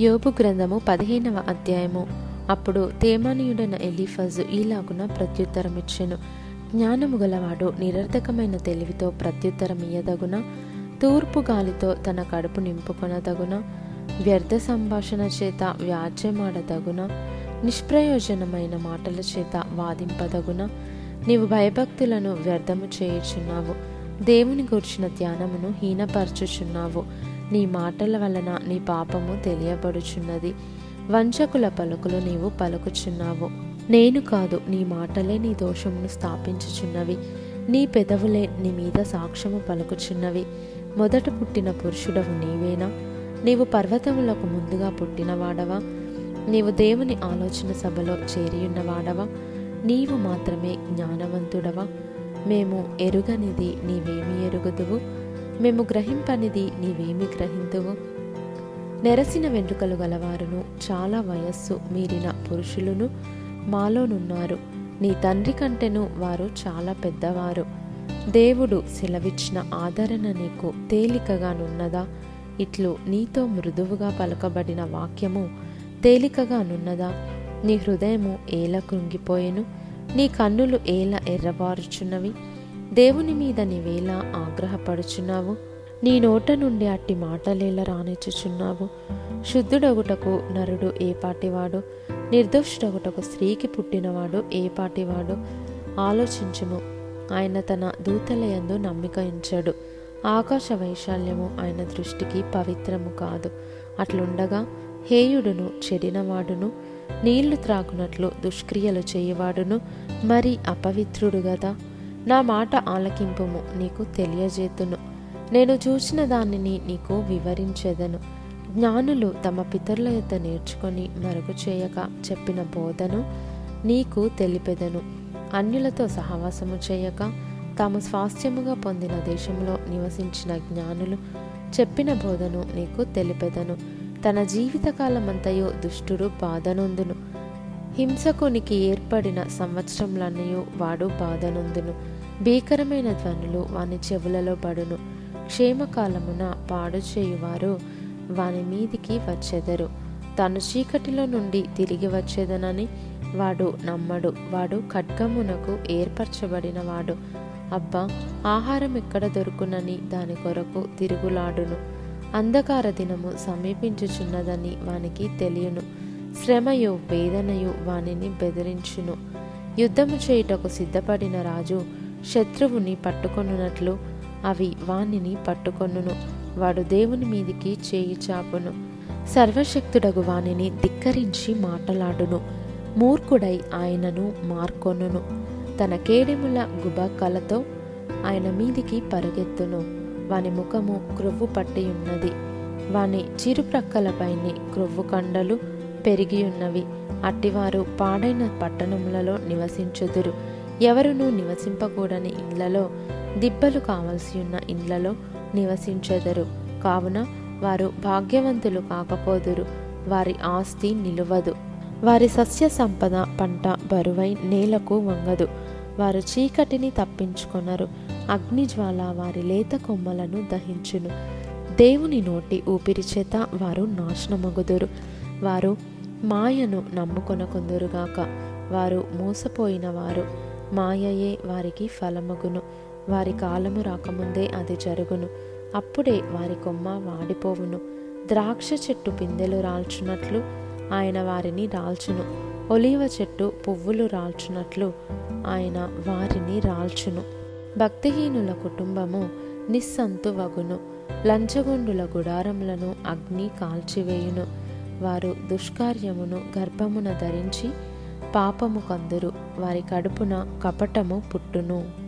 యోబు గ్రంథము పదిహేనవ అధ్యాయము. అప్పుడు తేమానీయుడైన ఎలీఫజు ఈలాగున ప్రత్యుత్తరమిచ్చెను. జ్ఞానము గలవాడు నిరర్ధకమైన తెలివితో ప్రత్యుత్తరమియ్యదగున తూర్పు గాలితో తన కడుపు నింపుకొనదగున వ్యర్థ సంభాషణ చేత వ్యాజ్యమాడదగున నిష్ప్రయోజనమైన మాటల చేత వాదింపదగున నీవు భయభక్తులను వ్యర్థము చేయుచున్నావు. దేవుని గుర్చిన ధ్యానమును హీనపరచుచున్నావు. నీ మాటల వలన నీ పాపము తెలియబడుచున్నది. వంచకుల పలుకులు నీవు పలుకుచున్నావు. నేను కాదు నీ మాటలే నీ దోషమును స్థాపించుచున్నవి. నీ పెదవులే నీ మీద సాక్ష్యము పలుకుచున్నవి. మొదట పుట్టిన పురుషుడవు నీవేనా? నీవు పర్వతములకు ముందుగా పుట్టినవాడవా? నీవు దేవుని ఆలోచన సభలో చేరియున్నవాడవా? నీవు మాత్రమే జ్ఞానవంతుడవా? మేము ఎరుగనిది నీవేమి ఎరుగుదువు? మేము గ్రహింపనిది నీవేమి గ్రహింతువు నెరసిన వెంట్రుకలు గలవారును చాలా వయస్సు మీరిన పురుషులను మాలోనున్నారు. నీ తండ్రి కంటేను వారు చాలా పెద్దవారు. దేవుడు సెలవిచ్చిన ఆదరణ నీకు తేలికగానున్నదా ఇట్లు నీతో మృదువుగా పలకబడిన వాక్యము తేలికగానున్నదా నీ హృదయము ఏల కృంగిపోయెను నీ కన్నులు ఏల ఎర్రబారుచున్నవి. దేవుని మీద నీవేలా ఆగ్రహపడుచున్నావు? నీ నోట నుండి అట్టి మాటలేలా రానిచ్చుచున్నావు శుద్ధుడగుటకు నరుడు ఏ పాటివాడు? నిర్దోషుడగుటకు స్త్రీకి పుట్టినవాడు ఏ పాటివాడు? ఆలోచించుము. ఆయన తన దూతలయందు నమ్మిక ఉంచాడు. ఆకాశ వైశాల్యము ఆయన దృష్టికి పవిత్రము కాదు. అట్లుండగా హేయుడును చెడినవాడును నీళ్ళు త్రాగునట్లు దుష్క్రియలు చేయవాడును మరి అపవిత్రుడు గదా? నా మాట ఆలకింపుము నీకు తెలియజేతును. నేను చూసిన దానిని నీకు వివరించెదను. జ్ఞానులు తమ పితరుల యొక్క నేర్చుకొని మరుగు చేయక చెప్పిన బోధను నీకు తెలిపెదను. అన్యులతో సహవాసము చేయక తాము స్వాస్థ్యముగా పొందిన దేశంలో నివసించిన జ్ఞానులు చెప్పిన బోధను నీకు తెలిపెదను. తన జీవితకాలమంతయు దుష్టుడు బాధనొందును హింసకునికి ఏర్పడిన సంవత్సరంలన్నయు వాడు బాధనందును. భీకరమైన ధ్వనులు వాని చెవులలో పడును. క్షేమకాలమున పాడు చేయువారు వాని మీదికి వచ్చెదరు. తను చీకటిలో నుండి తిరిగి వచ్చేదనని వాడు నమ్మడు. వాడు ఖడ్గమునకు ఏర్పరచబడినవాడు. అబ్బా ఆహారం ఎక్కడ దొరుకునని దాని కొరకు తిరుగులాడును. అంధకార దినము సమీపించుచున్నదని వానికి తెలియను. శ్రమయు వేదనయు వానిని బెదిరించును. యుద్ధము చేయుటకు సిద్ధపడిన రాజు శత్రువుని పట్టుకొనున్నట్లు అవి వానిని పట్టుకొనును. వాడు దేవుని మీదికి చేయి చాపును. సర్వశక్తుడగు వానిని ధిక్కరించి మాటలాడును. మూర్ఖుడై ఆయనను మార్కొనును. తన కేడెముల గుబక్కలతో ఆయన మీదికి పరుగెత్తును. వాని ముఖము క్రొవ్వు పట్టి ఉన్నది వాని చిరుప్రక్కలపైని క్రొవ్వు కండలు పెరిగి ఉన్నవి. అట్టివారు పాడైన పట్టణములలో నివసించుదురు. ఎవరునూ నివసింపకూడని ఇండ్లలో దిబ్బలు కావలసి ఉన్న ఇండ్లలో నివసించెదరు. కావున వారు భాగ్యవంతులు కాకపోదురు. వారి ఆస్తి నిలువదు. వారి సస్య సంపద పంట బరువై నేలకు వంగదు. వారు చీకటిని తప్పించుకొనరు. అగ్నిజ్వాల వారి లేత కొమ్మలను దహించును. దేవుని నోటి ఊపిరి చేత వారు నాశనమగుదురు. వారు మాయను నమ్ముకొనకుందురుగాక వారు మోసపోయిన వారు మాయయే వారికి ఫలమగును. వారి కాలము రాకముందే అది జరుగును. అప్పుడే వారి కొమ్మ వాడిపోవును. ద్రాక్ష చెట్టు పిందెలు రాల్చున్నట్లు ఆయన వారిని రాల్చును. ఒలీవ చెట్టు పువ్వులు రాల్చున్నట్లు ఆయన వారిని రాల్చును. భక్తిహీనుల కుటుంబము నిస్సంతువగును. లంచగొండుల గుడారములను అగ్ని కాల్చివేయును. వారు దుష్కార్యమును గర్భమున ధరించి పాపము కందురు వారి కడుపున కపటము పుట్టును.